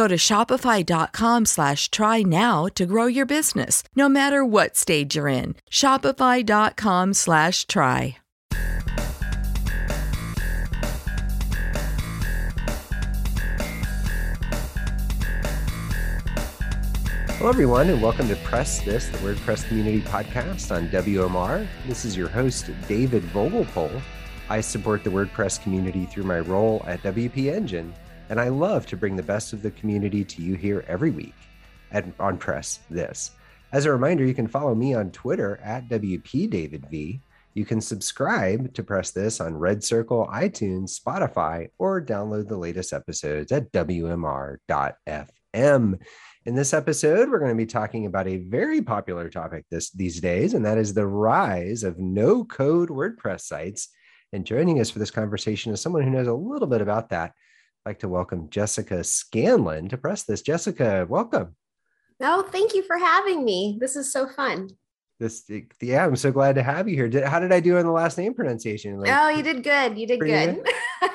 Go to shopify.com slash try now to grow your business, no matter what stage you're in. Shopify.com slash try. Hello, everyone, and welcome to Press This, the WordPress Community Podcast on WMR. This is your host, David Vogelpohl. I support the WordPress community through my role at WP Engine, and I love to bring the best of the community to you here every week at, on Press This. As a reminder, you can follow me on Twitter at WPDavidV. You can subscribe to Press This on Red Circle, iTunes, Spotify, or download the latest episodes at WMR.fm. In this episode, we're going to be talking about a very popular topic this these days, and that is the rise of no-code WordPress sites. And joining us for this conversation is someone who knows a little bit about that. I'd like to welcome Jessica Scanlon to press this. Jessica, welcome. No, thank you for having me. This is so fun. This, yeah, I'm so glad to have you here. Did, how did I do on the last name pronunciation? Like, oh, you did good. You did good. good?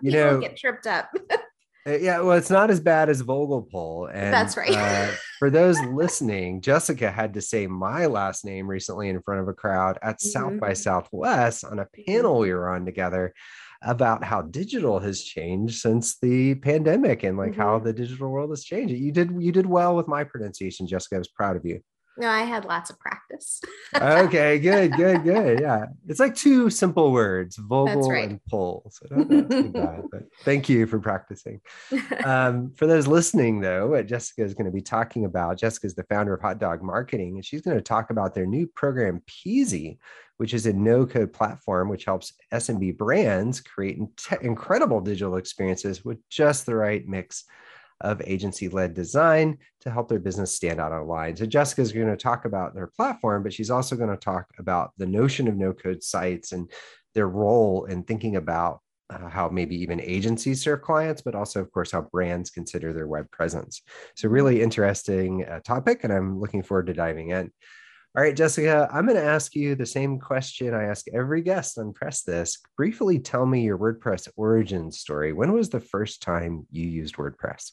you know, get tripped up. Uh, yeah, well, it's not as bad as Vogelpohl. And that's right. uh, for those listening, Jessica had to say my last name recently in front of a crowd at mm-hmm. South by Southwest on a panel we were on together about how digital has changed since the pandemic and like mm-hmm. how the digital world has changed. You did you did well with my pronunciation, Jessica. I was proud of you. No, I had lots of practice. okay, good, good, good. Yeah. It's like two simple words, Vogel right. and pull. So not bad, but thank you for practicing. Um, for those listening, though, what Jessica is going to be talking about, Jessica is the founder of Hot Dog Marketing, and she's going to talk about their new program, Peasy, which is a no code platform which helps SMB brands create incredible digital experiences with just the right mix of agency led design to help their business stand out online. So, Jessica is going to talk about their platform, but she's also going to talk about the notion of no code sites and their role in thinking about uh, how maybe even agencies serve clients, but also, of course, how brands consider their web presence. So, really interesting uh, topic, and I'm looking forward to diving in. All right, Jessica, I'm going to ask you the same question I ask every guest on Press This. Briefly tell me your WordPress origin story. When was the first time you used WordPress?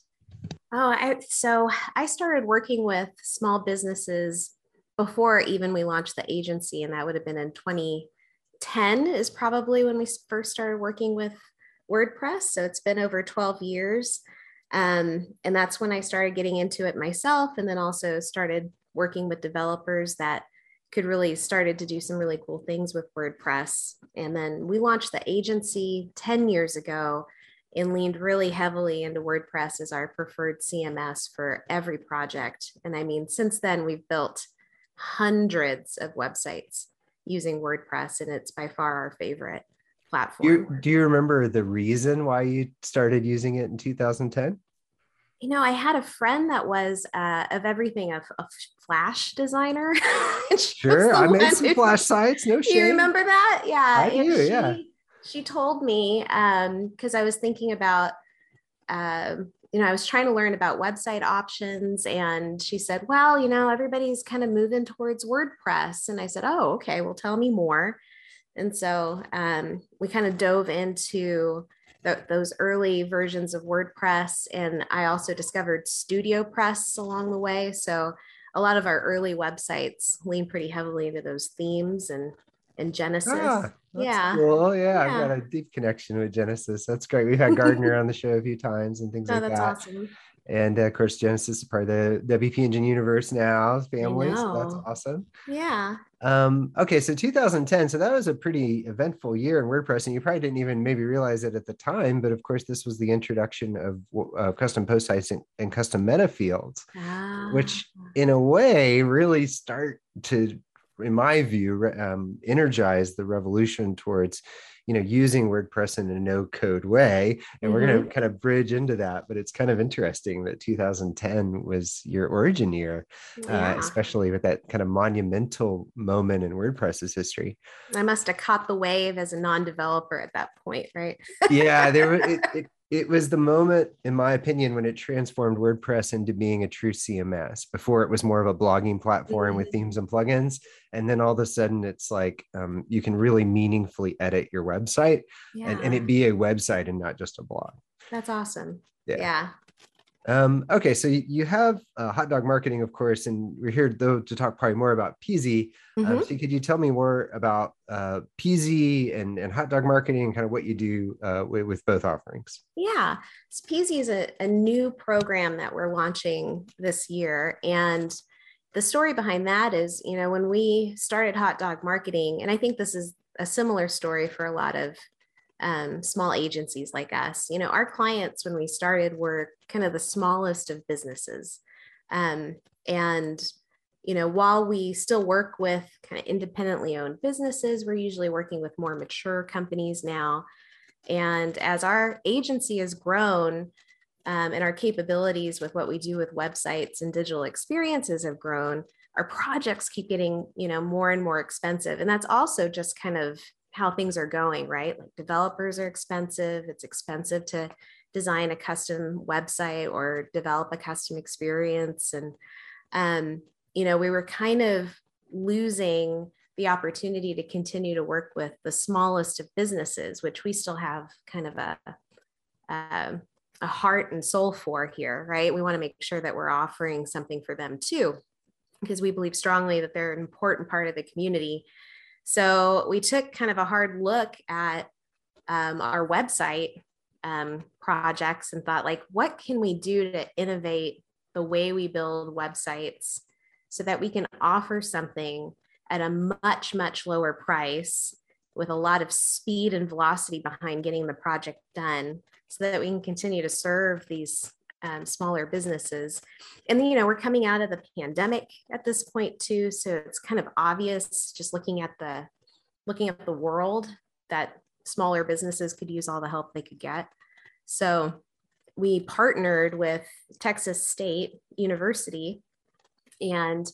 Oh, I, so I started working with small businesses before even we launched the agency, and that would have been in 2010 is probably when we first started working with WordPress. So it's been over 12 years. Um, and that's when I started getting into it myself, and then also started working with developers that could really started to do some really cool things with WordPress. And then we launched the agency 10 years ago and leaned really heavily into WordPress as our preferred CMS for every project. And I mean, since then, we've built hundreds of websites using WordPress, and it's by far our favorite platform. Do you, do you remember the reason why you started using it in 2010? You know, I had a friend that was uh, of everything of a Flash designer. sure, I made some who, Flash sites. No shame. You remember that? Yeah, I do. She, yeah. She told me because um, I was thinking about um, you know, I was trying to learn about website options and she said, well, you know, everybody's kind of moving towards WordPress. And I said, oh, okay, well, tell me more. And so um, we kind of dove into the, those early versions of WordPress. And I also discovered StudioPress along the way. So a lot of our early websites lean pretty heavily into those themes and and Genesis. Ah, yeah. Cool. Yeah, yeah, I've got a deep connection with Genesis. That's great. We've had Gardner on the show a few times and things oh, like that. Awesome. And uh, of course, Genesis is part of the WP Engine universe now, family. So that's awesome. Yeah. Um, okay, so 2010. So that was a pretty eventful year in WordPress, and you probably didn't even maybe realize it at the time. But of course, this was the introduction of uh, custom post types and, and custom meta fields, ah. which in a way really start to in my view, um, energize the revolution towards, you know, using WordPress in a no-code way. And mm-hmm. we're going to kind of bridge into that. But it's kind of interesting that 2010 was your origin year, uh, yeah. uh, especially with that kind of monumental moment in WordPress's history. I must have caught the wave as a non-developer at that point, right? yeah, there it, it it was the moment, in my opinion, when it transformed WordPress into being a true CMS. Before it was more of a blogging platform mm-hmm. with themes and plugins. And then all of a sudden, it's like um, you can really meaningfully edit your website yeah. and, and, it be a website and not just a blog. That's awesome. Yeah. yeah. Um, okay, so you have uh, hot dog marketing, of course, and we're here though to talk probably more about Peasy. Um, mm-hmm. Um, so could you tell me more about uh, Peasy and, and hot dog marketing and kind of what you do uh, with, with, both offerings? Yeah, so Peasy is a, a new program that we're launching this year, and the story behind that is, you know, when we started hot dog marketing, and I think this is a similar story for a lot of um, small agencies like us. You know, our clients when we started were kind of the smallest of businesses. Um, and, you know, while we still work with kind of independently owned businesses, we're usually working with more mature companies now. And as our agency has grown, um, and our capabilities with what we do with websites and digital experiences have grown our projects keep getting you know more and more expensive and that's also just kind of how things are going, right? Like developers are expensive. It's expensive to design a custom website or develop a custom experience. And, um, you know, we were kind of losing the opportunity to continue to work with the smallest of businesses, which we still have kind of a, a, a heart and soul for here, right? We want to make sure that we're offering something for them too, because we believe strongly that they're an important part of the community so we took kind of a hard look at um, our website um, projects and thought, like, what can we do to innovate the way we build websites so that we can offer something at a much, much lower price with a lot of speed and velocity behind getting the project done so that we can continue to serve these um, smaller businesses. And you know, we're coming out of the pandemic at this point too, so it's kind of obvious just looking at the looking at the world that smaller businesses could use all the help they could get. So we partnered with Texas State University and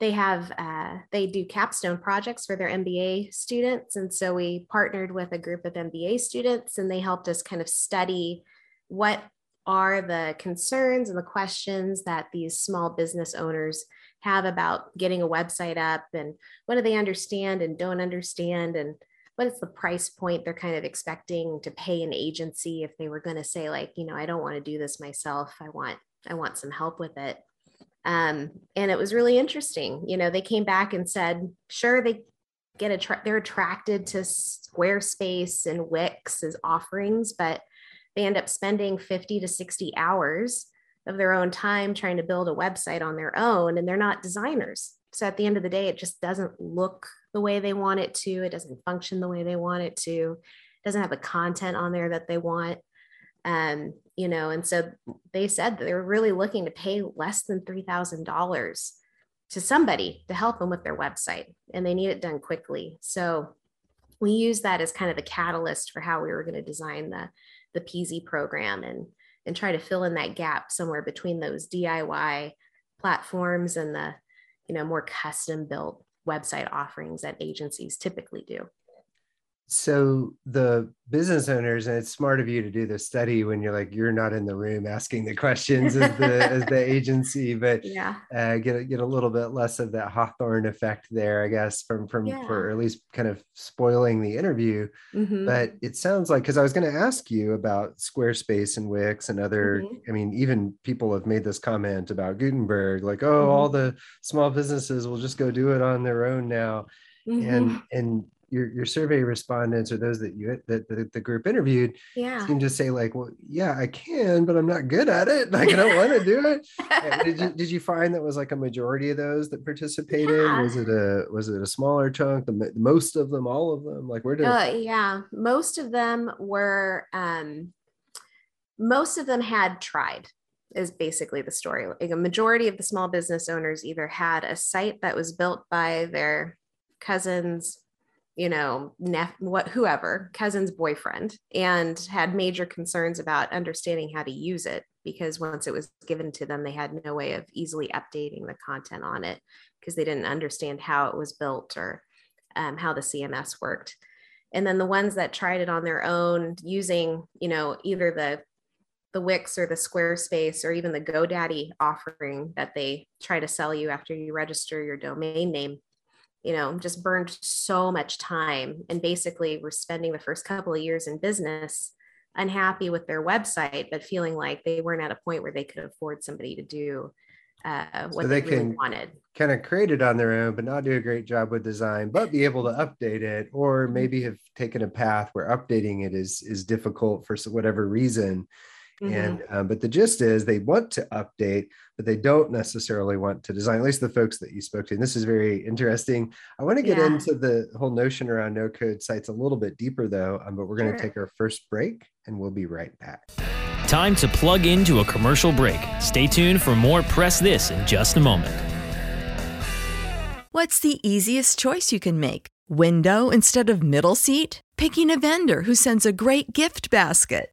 they have uh, they do capstone projects for their MBA students, and so we partnered with a group of MBA students, and they helped us kind of study what are the concerns and the questions that these small business owners have about getting a website up and what do they understand and don't understand and what is the price point they're kind of expecting to pay an agency if they were going to say like you know i don't want to do this myself. I want i want some help with it. Um, and it was really interesting. You know they came back and said sure they get a they're attracted to squarespace and wix as offerings but they end up spending 50 to 60 hours of their own time trying to build a website on their own and they're not designers. So at the end of the day it just doesn't look the way they want it to. It doesn't function the way they want it to. It doesn't have the content on there that they want. Um, you know and so they said that they were really looking to pay less than $3000 to somebody to help them with their website and they need it done quickly. So we use that as kind of the catalyst for how we were going to design the the Peasy program and and try to fill in that gap somewhere between those DIY platforms and the you know more custom built website offerings that agencies typically do so the business owners and it's smart of you to do the study when you're like you're not in the room asking the questions as the as the agency but yeah uh, get a, get a little bit less of that hawthorne effect there i guess from from yeah. for at least kind of spoiling the interview mm-hmm. but it sounds like because i was going to ask you about squarespace and wix and other mm-hmm. i mean even people have made this comment about gutenberg like oh mm-hmm. all the small businesses will just go do it on their own now and mm-hmm. and your your survey respondents or those that you that the, the group interviewed yeah. seem to say like well yeah i can but i'm not good at it. Like i don't want to do it. Did, you, did you find that was like a majority of those that participated? Yeah. was it a was it a smaller chunk? The most of them all of them? Like where did uh, yeah most of them were um most of them had tried is basically the story. Like a majority of the small business owners either had a site that was built by their cousins you know, nep- what whoever, cousin's boyfriend, and had major concerns about understanding how to use it because once it was given to them, they had no way of easily updating the content on it because they didn't understand how it was built or um, how the CMS worked. And then the ones that tried it on their own using, you know, either the the Wix or the Squarespace or even the GoDaddy offering that they try to sell you after you register your domain name you know, just burned so much time and basically were spending the first couple of years in business unhappy with their website, but feeling like they weren't at a point where they could afford somebody to do uh, what so they, they really wanted. Kind of create it on their own, but not do a great job with design, but be able to update it, or mm-hmm. maybe have taken a path where updating it is is difficult for whatever reason. Mm-hmm. And um, but the gist is they want to update, but they don't necessarily want to design. At least the folks that you spoke to. And this is very interesting. I want to get yeah. into the whole notion around no code sites a little bit deeper though. Um, but we're going to take our first break, and we'll be right back. Time to plug into a commercial break. Stay tuned for more Press This in just a moment. What's the easiest choice you can make? Window instead of middle seat? Picking a vendor who sends a great gift basket?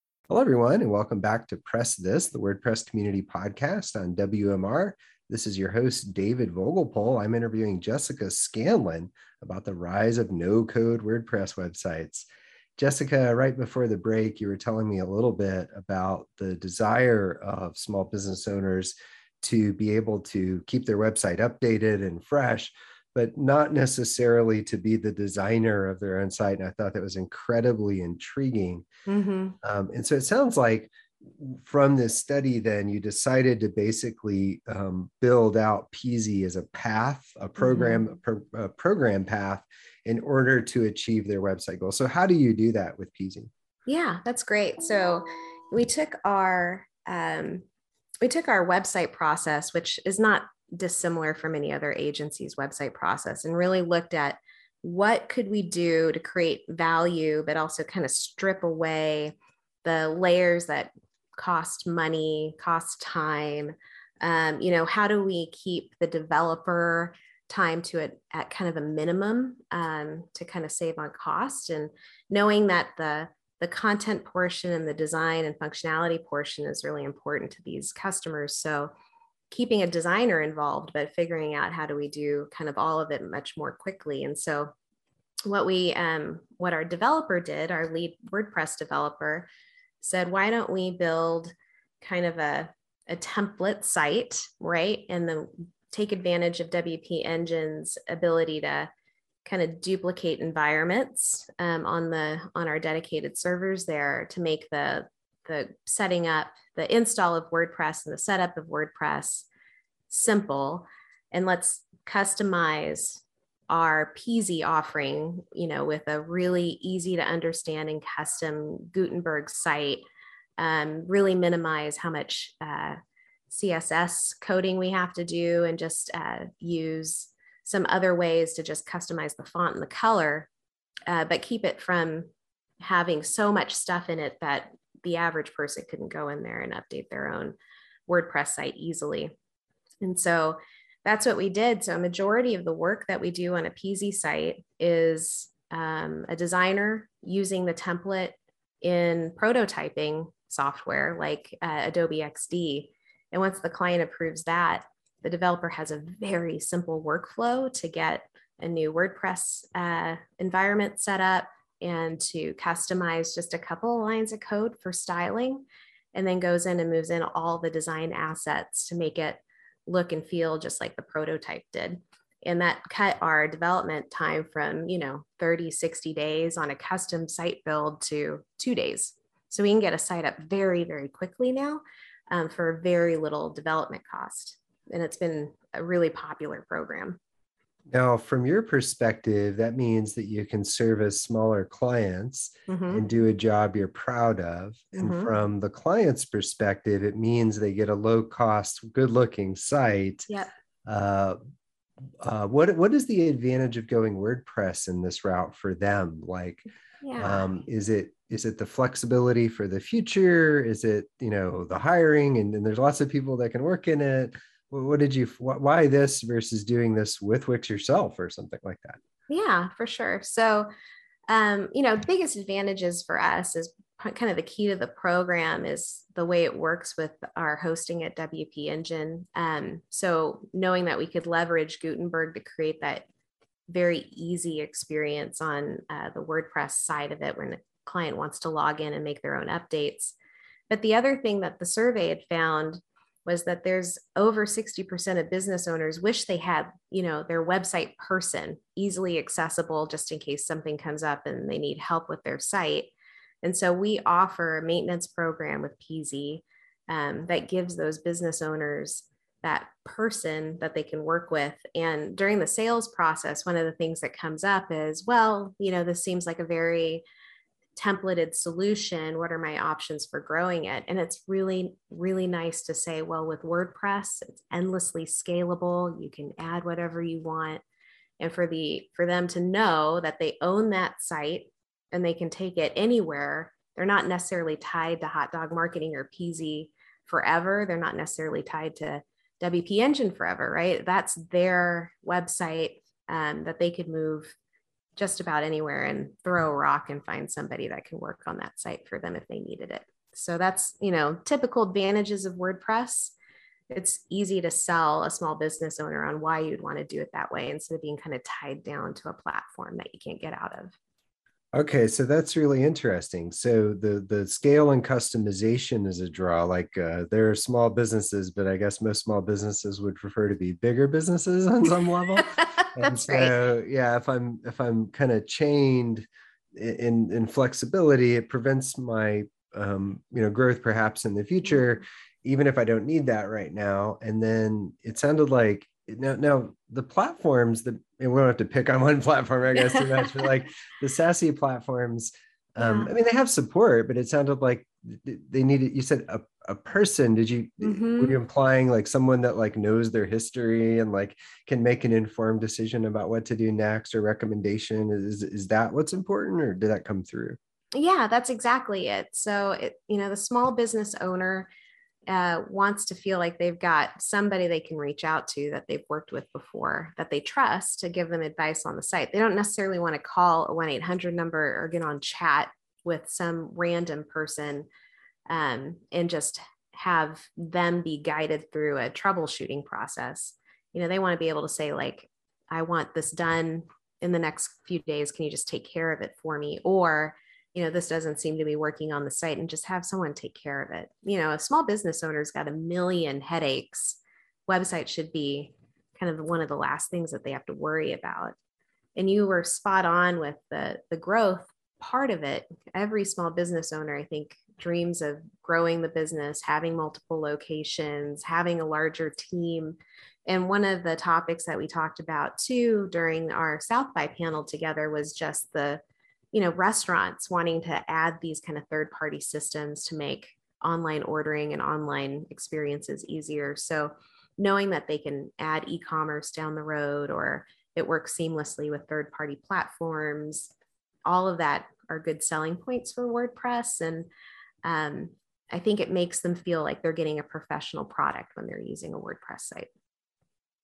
Hello, everyone, and welcome back to Press This, the WordPress community podcast on WMR. This is your host, David Vogelpohl. I'm interviewing Jessica Scanlon about the rise of no code WordPress websites. Jessica, right before the break, you were telling me a little bit about the desire of small business owners to be able to keep their website updated and fresh but not necessarily to be the designer of their own site. And I thought that was incredibly intriguing. Mm-hmm. Um, and so it sounds like from this study, then you decided to basically um, build out Peasy as a path, a program, mm-hmm. a, pro- a, program path in order to achieve their website goal. So how do you do that with Peasy? Yeah, that's great. So we took our um, we took our website process, which is not dissimilar from any other agency's website process and really looked at what could we do to create value but also kind of strip away the layers that cost money, cost time. Um, you know, how do we keep the developer time to it at kind of a minimum um, to kind of save on cost and knowing that the the content portion and the design and functionality portion is really important to these customers so keeping a designer involved but figuring out how do we do kind of all of it much more quickly. And so what we um, what our developer did our lead wordpress developer said why don't we build kind of a a template site right? And then take advantage of WP Engine's ability to kind of duplicate environments um, on the on our dedicated servers there to make the the setting up the install of WordPress and the setup of WordPress simple. And let's customize our Peasy offering, you know, with a really easy to understand and custom Gutenberg site, um, really minimize how much uh, CSS coding we have to do and just uh, use some other ways to just customize the font and the color, uh, but keep it from having so much stuff in it that the average person couldn't go in there and update their own WordPress site easily. And so that's what we did. So a majority of the work that we do on a Peasy site is um, a designer using the template in prototyping software like uh, Adobe XD and once the client approves that, the developer has a very simple workflow to get a new WordPress uh, environment set up and to customize just a couple of lines of code for styling, and then goes in and moves in all the design assets to make it look and feel just like the prototype did. And that cut our development time from, you know, 30, 60 days on a custom site build to two days. So we can get a site up very, very quickly now um, for very little development cost. And it's been a really popular program. Now, from your perspective, that means that you can service smaller clients mm-hmm. and do a job you're proud of. And mm-hmm. from the client's perspective, it means they get a low cost, good looking site. Yep. Uh, uh, what what is the advantage of going WordPress in this route for them? Like, yeah. um, is it is it the flexibility for the future is it you know the hiring and, and there's lots of people that can work in it what, did you why this versus doing this with wix yourself or something like that? Yeah for sure. So um, you know biggest advantages for us is kind of the key to the program is the way it works with our hosting at wp engine. Um, so knowing that we could leverage gutenberg to create that very easy experience on uh, the WordPress side of it when the client wants to log in and make their own updates. But the other thing that the survey had found was that there's over 60% of business owners wish they had, you know, their website person easily accessible just in case something comes up and they need help with their site. And so we offer a maintenance program with Peasy um, that gives those business owners that person that they can work with. And during the sales process, one of the things that comes up is, well, you know, this seems like a very templated solution what are my options for growing it? And it's really really nice to say well with wordpress it's endlessly scalable. You can add whatever you want. And for the for them to know that they own that site and they can take it anywhere they're not necessarily tied to hot dog marketing or peasy forever. They're not necessarily tied to wp engine forever right? That's their website um, that they could move just about anywhere and throw a rock and find somebody that can work on that site for them if they needed it. So that's, you know, typical advantages of WordPress. It's easy to sell a small business owner on why you'd want to do it that way instead of being kind of tied down to a platform that you can't get out of. Okay, so that's really interesting. So the the scale and customization is a draw. Like uh, there are small businesses, but I guess most small businesses would prefer to be bigger businesses on some level. and so right. yeah if i'm if i'm kind of chained in in flexibility it prevents my um you know growth perhaps in the future even if i don't need that right now and then it sounded like now now the platforms that and we don't have to pick on one platform i guess too much but like the sassy platforms um yeah. i mean they have support but it sounded like they needed you said a, a person did you mm-hmm. were you implying like someone that like knows their history and like can make an informed decision about what to do next or recommendation is is that what's important or did that come through Yeah, that's exactly it. So, it, you know, the small business owner uh, wants to feel like they've got somebody they can reach out to that they've worked with before that they trust to give them advice on the site. They don't necessarily want to call a 1 800 number or get on chat with some random person um, and just have them be guided through a troubleshooting process. You know, they want to be able to say, like, I want this done in the next few days. Can you just take care of it for me? Or, you know, this doesn't seem to be working on the site and just have someone take care of it. You know, a small business owner's got a million headaches. Website should be kind of one of the last things that they have to worry about. And you were spot on with the the growth part of it. Every small business owner, I think, dreams of growing the business, having multiple locations, having a larger team. And one of the topics that we talked about too during our South by panel together was just the you know restaurants wanting to add these kind of third party systems to make online ordering and online experiences easier. So knowing that they can add e-commerce down the road or it works seamlessly with third party platforms all of that are good selling points for wordpress. And um, i think it makes them feel like they're getting a professional product when they're using a wordpress site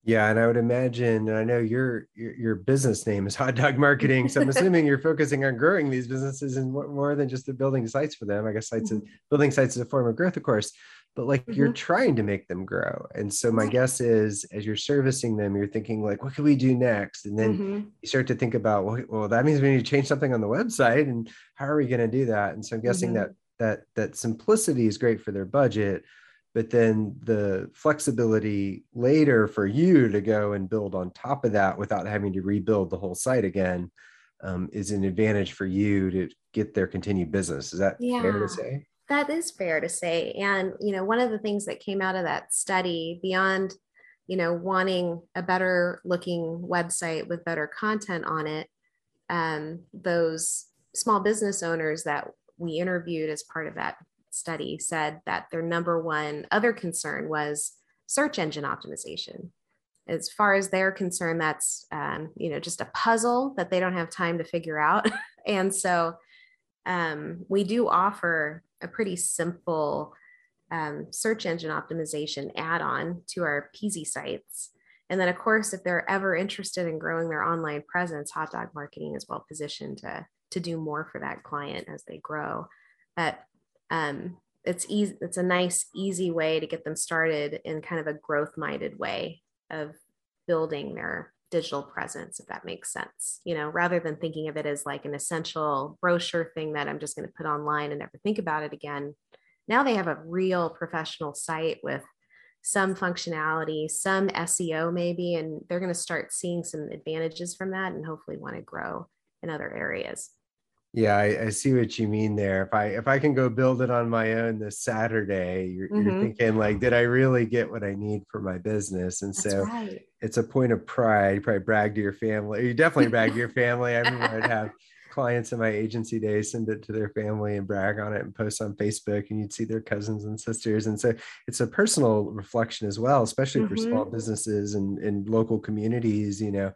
yeah, and I would imagine, and I know your, your your business name is Hot Dog Marketing, so I'm assuming you're focusing on growing these businesses and more, than just the building sites for them. I guess sites, mm-hmm. building sites is a form of growth, of course, but like mm-hmm. you're trying to make them grow. And so my guess is, as you're servicing them, you're thinking like, what can we do next? And then mm-hmm. you start to think about, well, well, that means we need to change something on the website, and how are we going to do that? And so I'm guessing mm-hmm. that that that simplicity is great for their budget but then the flexibility later for you to go and build on top of that without having to rebuild the whole site again um, is an advantage for you to get their continued business. Is that yeah, fair to say? That is fair to say. And, you know, one of the things that came out of that study beyond, you know, wanting a better looking website with better content on it, um, those small business owners that we interviewed as part of that study said that their number one other concern was search engine optimization. As far as they're concerned, that's um, you know just a puzzle that they don't have time to figure out. and so um, we do offer a pretty simple um, search engine optimization add-on to our Peasy sites. And then, of course, if they're ever interested in growing their online presence, Hot Dog Marketing is well positioned to to do more for that client as they grow. But um, it's easy it's a nice easy way to get them started in kind of a growth minded way of building their digital presence if that makes sense you know rather than thinking of it as like an essential brochure thing that i'm just going to put online and never think about it again. Now they have a real professional site with some functionality some seo maybe and they're going to start seeing some advantages from that and hopefully want to grow in other areas yeah, I, I, see what you mean there. If I if I can go build it on my own this Saturday, you're, mm-hmm. you're thinking like, did I really get what I need for my business? And That's so right. it's a point of pride. You probably brag to your family. You definitely brag to your family. I remember I'd have clients in my agency days send it to their family and brag on it and post on Facebook, and you'd see their cousins and sisters. And so it's a personal reflection as well, especially mm-hmm. for small mm-hmm. businesses and, and local communities. You know,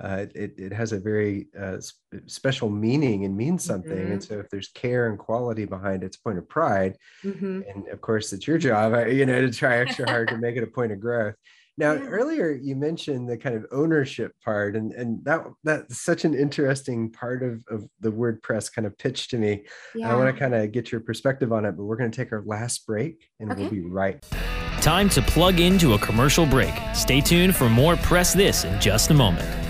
uh, it, it has a very uh, sp- special meaning and means something. Mm-hmm. And so if there's care and quality behind it, it's a point of pride. Mm-hmm. And of course, it's your job, you know, to try extra hard to make it a point of growth. Now, yeah. earlier you mentioned the kind of ownership part, and, and that that's such an interesting part of, of the WordPress kind of pitch to me. Yeah. I want to kind of get your perspective on it, but we're going to take our last break and okay. we'll be right. Time to plug into a commercial break. Stay tuned for more Press This in just a moment.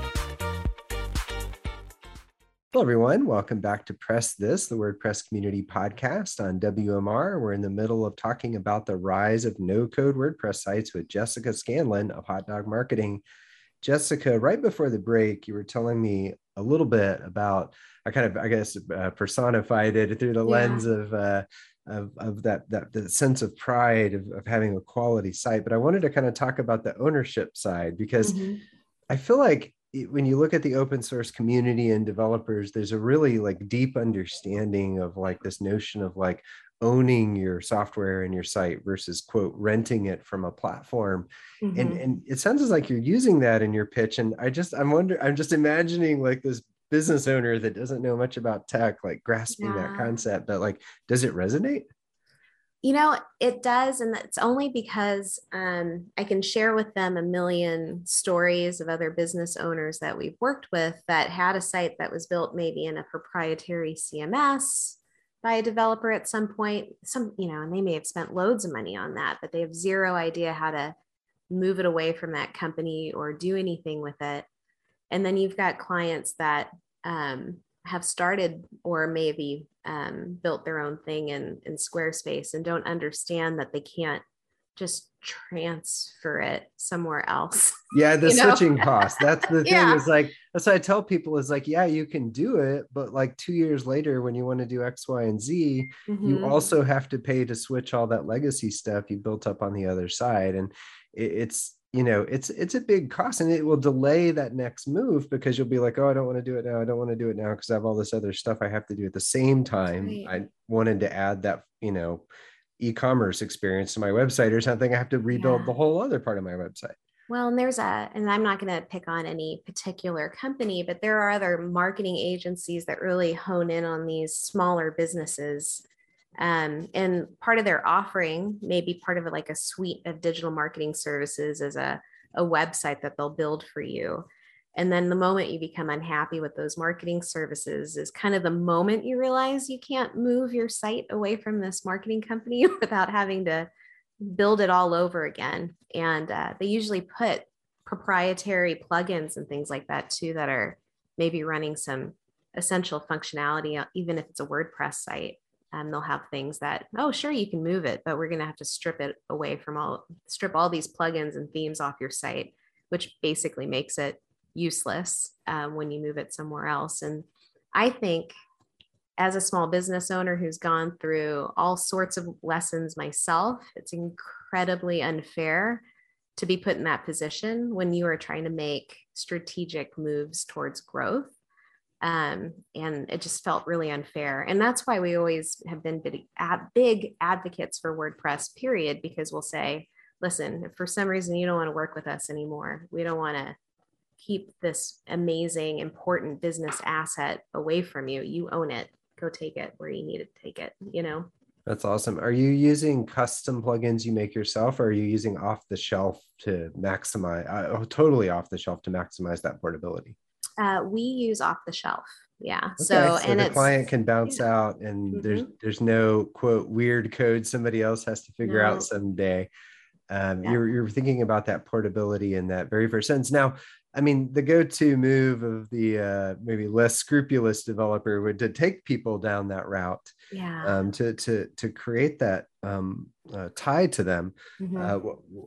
Hello, everyone. Welcome back to Press This, the WordPress community podcast on WMR. We're in the middle of talking about the rise of no code WordPress sites with Jessica Scanlon of Hot Dog Marketing. Jessica, right before the break, you were telling me a little bit about, I kind of, I guess, uh, personified it through the yeah. lens of, uh, of, of that, that, that sense of pride of, of having a quality site. But I wanted to kind of talk about the ownership side because mm-hmm. I feel like when you look at the open source community and developers there's a really like deep understanding of like this notion of like owning your software and your site versus quote renting it from a platform mm-hmm. and and it sounds like you're using that in your pitch and i just i'm wonder i'm just imagining like this business owner that doesn't know much about tech like grasping yeah. that concept but like does it resonate you know it does and it's only because um, i can share with them a million stories of other business owners that we've worked with that had a site that was built maybe in a proprietary cms by a developer at some point. Some you know and they may have spent loads of money on that but they have zero idea how to move it away from that company or do anything with it. And then you've got clients that um, have started or maybe um, built their own thing in in squarespace and don't understand that they can't just transfer it somewhere else. Yeah, the switching cost. That's the thing yeah. is like that's what I tell people is like, yeah, you can do it, but like two years later, when you want to do X, Y, and Z, mm-hmm. you also have to pay to switch all that legacy stuff you built up on the other side. And it, it's you know it's it's a big cost and it will delay that next move because you'll be like oh i don't want to do it now i don't want to do it now because i have all this other stuff i have to do at the same time right. i wanted to add that you know e-commerce experience to my website or something, I have to rebuild yeah. the whole other part of my website. Well, and there's a, and I'm not going to pick on any particular company, but there are other marketing agencies that really hone in on these smaller businesses. Um, and part of their offering may be part of like a suite of digital marketing services as a, a website that they'll build for you. And then the moment you become unhappy with those marketing services is kind of the moment you realize you can't move your site away from this marketing company without having to build it all over again. And uh, they usually put proprietary plugins and things like that too that are maybe running some essential functionality, even if it's a WordPress site. Um, they'll have things that, oh, sure, you can move it, but we're going to have to strip it away from all, strip all these plugins and themes off your site, which basically makes it useless um, when you move it somewhere else. And I think as a small business owner who's gone through all sorts of lessons myself, it's incredibly unfair to be put in that position when you are trying to make strategic moves towards growth. Um, and it just felt really unfair. And that's why we always have been big, advocates for WordPress, period, because we'll say, listen, if for some reason you don't want to work with us anymore, we don't want to keep this amazing, important business asset away from you. You own it. Go take it where you need to take it, you know? That's awesome. Are you using custom plugins you make yourself, or are you using off the shelf to maximize, uh, oh, totally off the shelf to maximize that portability? Uh, we use off the shelf. Yeah. Okay. So, so, and the client can bounce yeah. out, and mm-hmm. there's there's no quote weird code somebody else has to figure out someday. Um, yeah. you're, you're thinking about that portability in that very first sense. Now, I mean, the go-to move of the uh, maybe less scrupulous developer would to take people down that route, yeah, um, to to to create that um, uh, tie to them. Mm-hmm. Uh,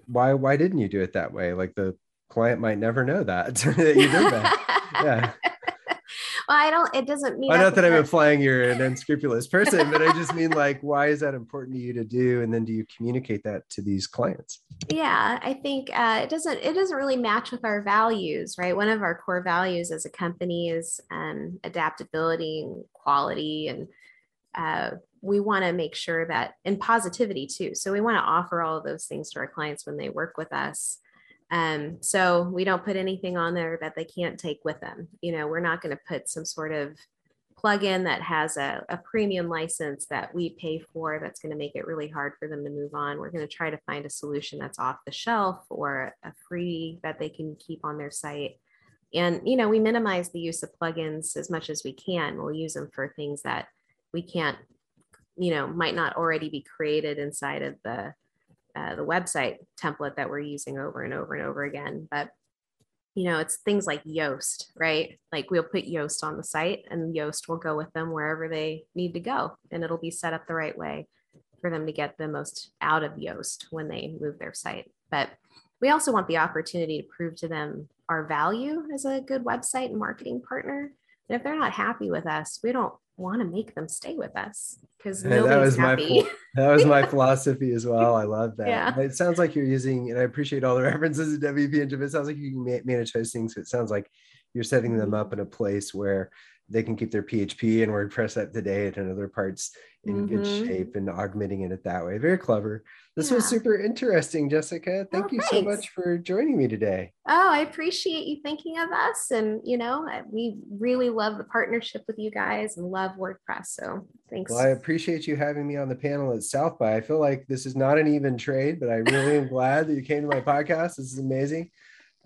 why why didn't you do it that way? Like the client might never know that, that you did that. yeah well, I don't, it doesn't mean. Well, not that I'm implying you're an unscrupulous person, but I just mean like, why is that important to you to do? And then do you communicate that to these clients? Yeah, I think uh, it doesn't, it doesn't really match with our values, right? One of our core values as a company is um, adaptability and quality. And uh, we want to make sure that, and positivity too. So we want to offer all of those things to our clients when they work with us. Um, so we don't put anything on there that they can't take with them. You know, we're not going to put some sort of plugin that has a, a premium license that we pay for that's going to make it really hard for them to move on. We're going to try to find a solution that's off the shelf or a free that they can keep on their site. And, you know, we minimize the use of plugins as much as we can. We'll use them for things that we can't, you know, might not already be created inside of the uh, the website template that we're using over and over and over again. But you know, it's things like Yoast, right? Like we'll put Yoast on the site and Yoast will go with them wherever they need to go. And it'll be set up the right way for them to get the most out of Yoast when they move their site. But we also want the opportunity to prove to them our value as a good website and marketing partner. And if they're not happy with us, we don't want to make them stay with us because that was happy. my that was my philosophy as well. I love that. Yeah. It sounds like you're using, and I appreciate all the references to WP and It sounds like you can manage hosting. So it sounds like you're setting them mm-hmm. up in a place where they can keep their PHP and WordPress up to date and other parts in mm-hmm. good shape and augmenting it that way. Very clever. This yeah. was super interesting, Jessica. Thank oh, you thanks. so much for joining me today. Oh, I appreciate you thinking of us. And, you know, we really love the partnership with you guys and love WordPress. So thanks. Well, I appreciate you having me on the panel at South by. I feel like this is not an even trade, but I really am glad that you came to my podcast. This is amazing.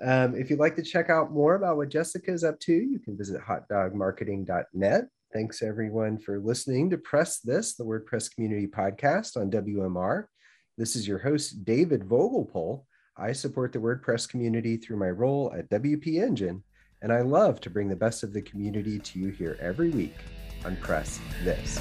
Um, if you'd like to check out more about what Jessica is up to, you can visit hotdogmarketing.net. Thanks everyone for listening to Press This, the WordPress community podcast on WMR. This is your host, David Vogelpohl. I support the WordPress community through my role at WP Engine, and I love to bring the best of the community to you here every week on Press This.